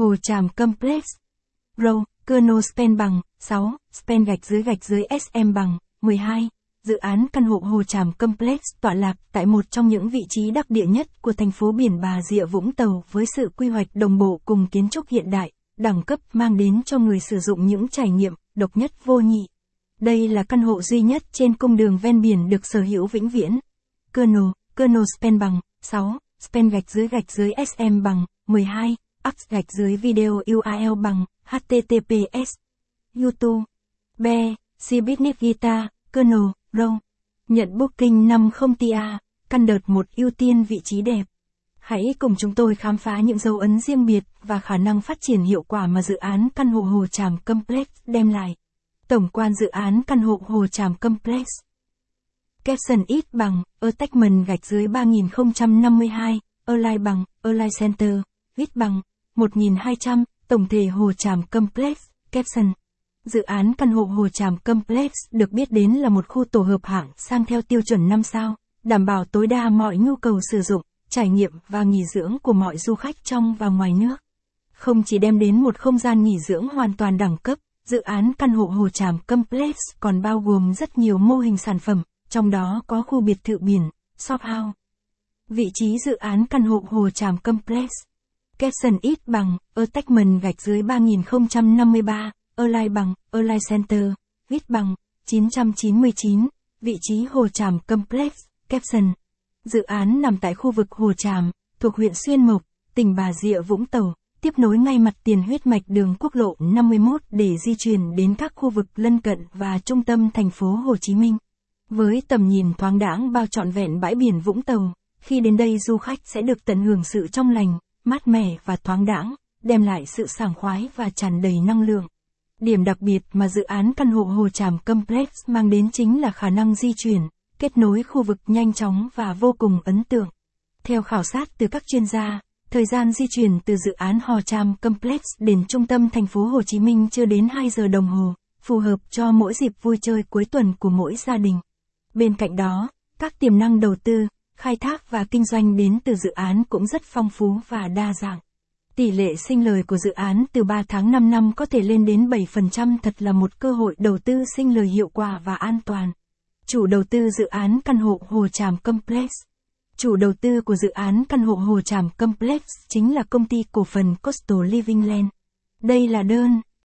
Hồ Tràm Complex. Row, Kerno Spen bằng, 6, Spen gạch dưới gạch dưới SM bằng, 12. Dự án căn hộ Hồ Tràm Complex tọa lạc tại một trong những vị trí đặc địa nhất của thành phố Biển Bà Rịa Vũng Tàu với sự quy hoạch đồng bộ cùng kiến trúc hiện đại, đẳng cấp mang đến cho người sử dụng những trải nghiệm độc nhất vô nhị. Đây là căn hộ duy nhất trên cung đường ven biển được sở hữu vĩnh viễn. Kernel, kernel span bằng 6, span gạch dưới gạch dưới SM bằng 12, up gạch dưới video URL bằng HTTPS. YouTube. Be, Cbitnet Guitar, Kernel, Row. Nhận booking 50 tia, căn đợt một ưu tiên vị trí đẹp. Hãy cùng chúng tôi khám phá những dấu ấn riêng biệt và khả năng phát triển hiệu quả mà dự án căn hộ Hồ Tràm Complex đem lại. Tổng quan dự án căn hộ Hồ Tràm Complex. Capson ít bằng, attachment gạch dưới 3052, Align bằng, Align Center, ít bằng, 1200, tổng thể Hồ Tràm Complex, Capson. Dự án căn hộ Hồ Tràm Complex được biết đến là một khu tổ hợp hạng sang theo tiêu chuẩn 5 sao, đảm bảo tối đa mọi nhu cầu sử dụng, trải nghiệm và nghỉ dưỡng của mọi du khách trong và ngoài nước. Không chỉ đem đến một không gian nghỉ dưỡng hoàn toàn đẳng cấp, dự án căn hộ Hồ Tràm Complex còn bao gồm rất nhiều mô hình sản phẩm, trong đó có khu biệt thự biển, shop house. Vị trí dự án căn hộ Hồ Tràm Complex. Capson ít bằng, attachment gạch dưới 3053, Align bằng, Align Center, ít bằng, 999, vị trí Hồ Tràm Complex, Capson. Dự án nằm tại khu vực Hồ Tràm, thuộc huyện Xuyên Mộc, tỉnh Bà Rịa Vũng Tàu, tiếp nối ngay mặt tiền huyết mạch đường quốc lộ 51 để di chuyển đến các khu vực lân cận và trung tâm thành phố Hồ Chí Minh. Với tầm nhìn thoáng đãng bao trọn vẹn bãi biển Vũng Tàu, khi đến đây du khách sẽ được tận hưởng sự trong lành, mát mẻ và thoáng đãng, đem lại sự sảng khoái và tràn đầy năng lượng. Điểm đặc biệt mà dự án căn hộ Hồ Tràm Complex mang đến chính là khả năng di chuyển, kết nối khu vực nhanh chóng và vô cùng ấn tượng. Theo khảo sát từ các chuyên gia, thời gian di chuyển từ dự án Hồ Tràm Complex đến trung tâm thành phố Hồ Chí Minh chưa đến 2 giờ đồng hồ, phù hợp cho mỗi dịp vui chơi cuối tuần của mỗi gia đình. Bên cạnh đó, các tiềm năng đầu tư, khai thác và kinh doanh đến từ dự án cũng rất phong phú và đa dạng. Tỷ lệ sinh lời của dự án từ 3 tháng 5 năm có thể lên đến 7% thật là một cơ hội đầu tư sinh lời hiệu quả và an toàn. Chủ đầu tư dự án căn hộ Hồ Tràm Complex. Chủ đầu tư của dự án căn hộ Hồ Tràm Complex chính là công ty cổ phần Coastal Living Land. Đây là đơn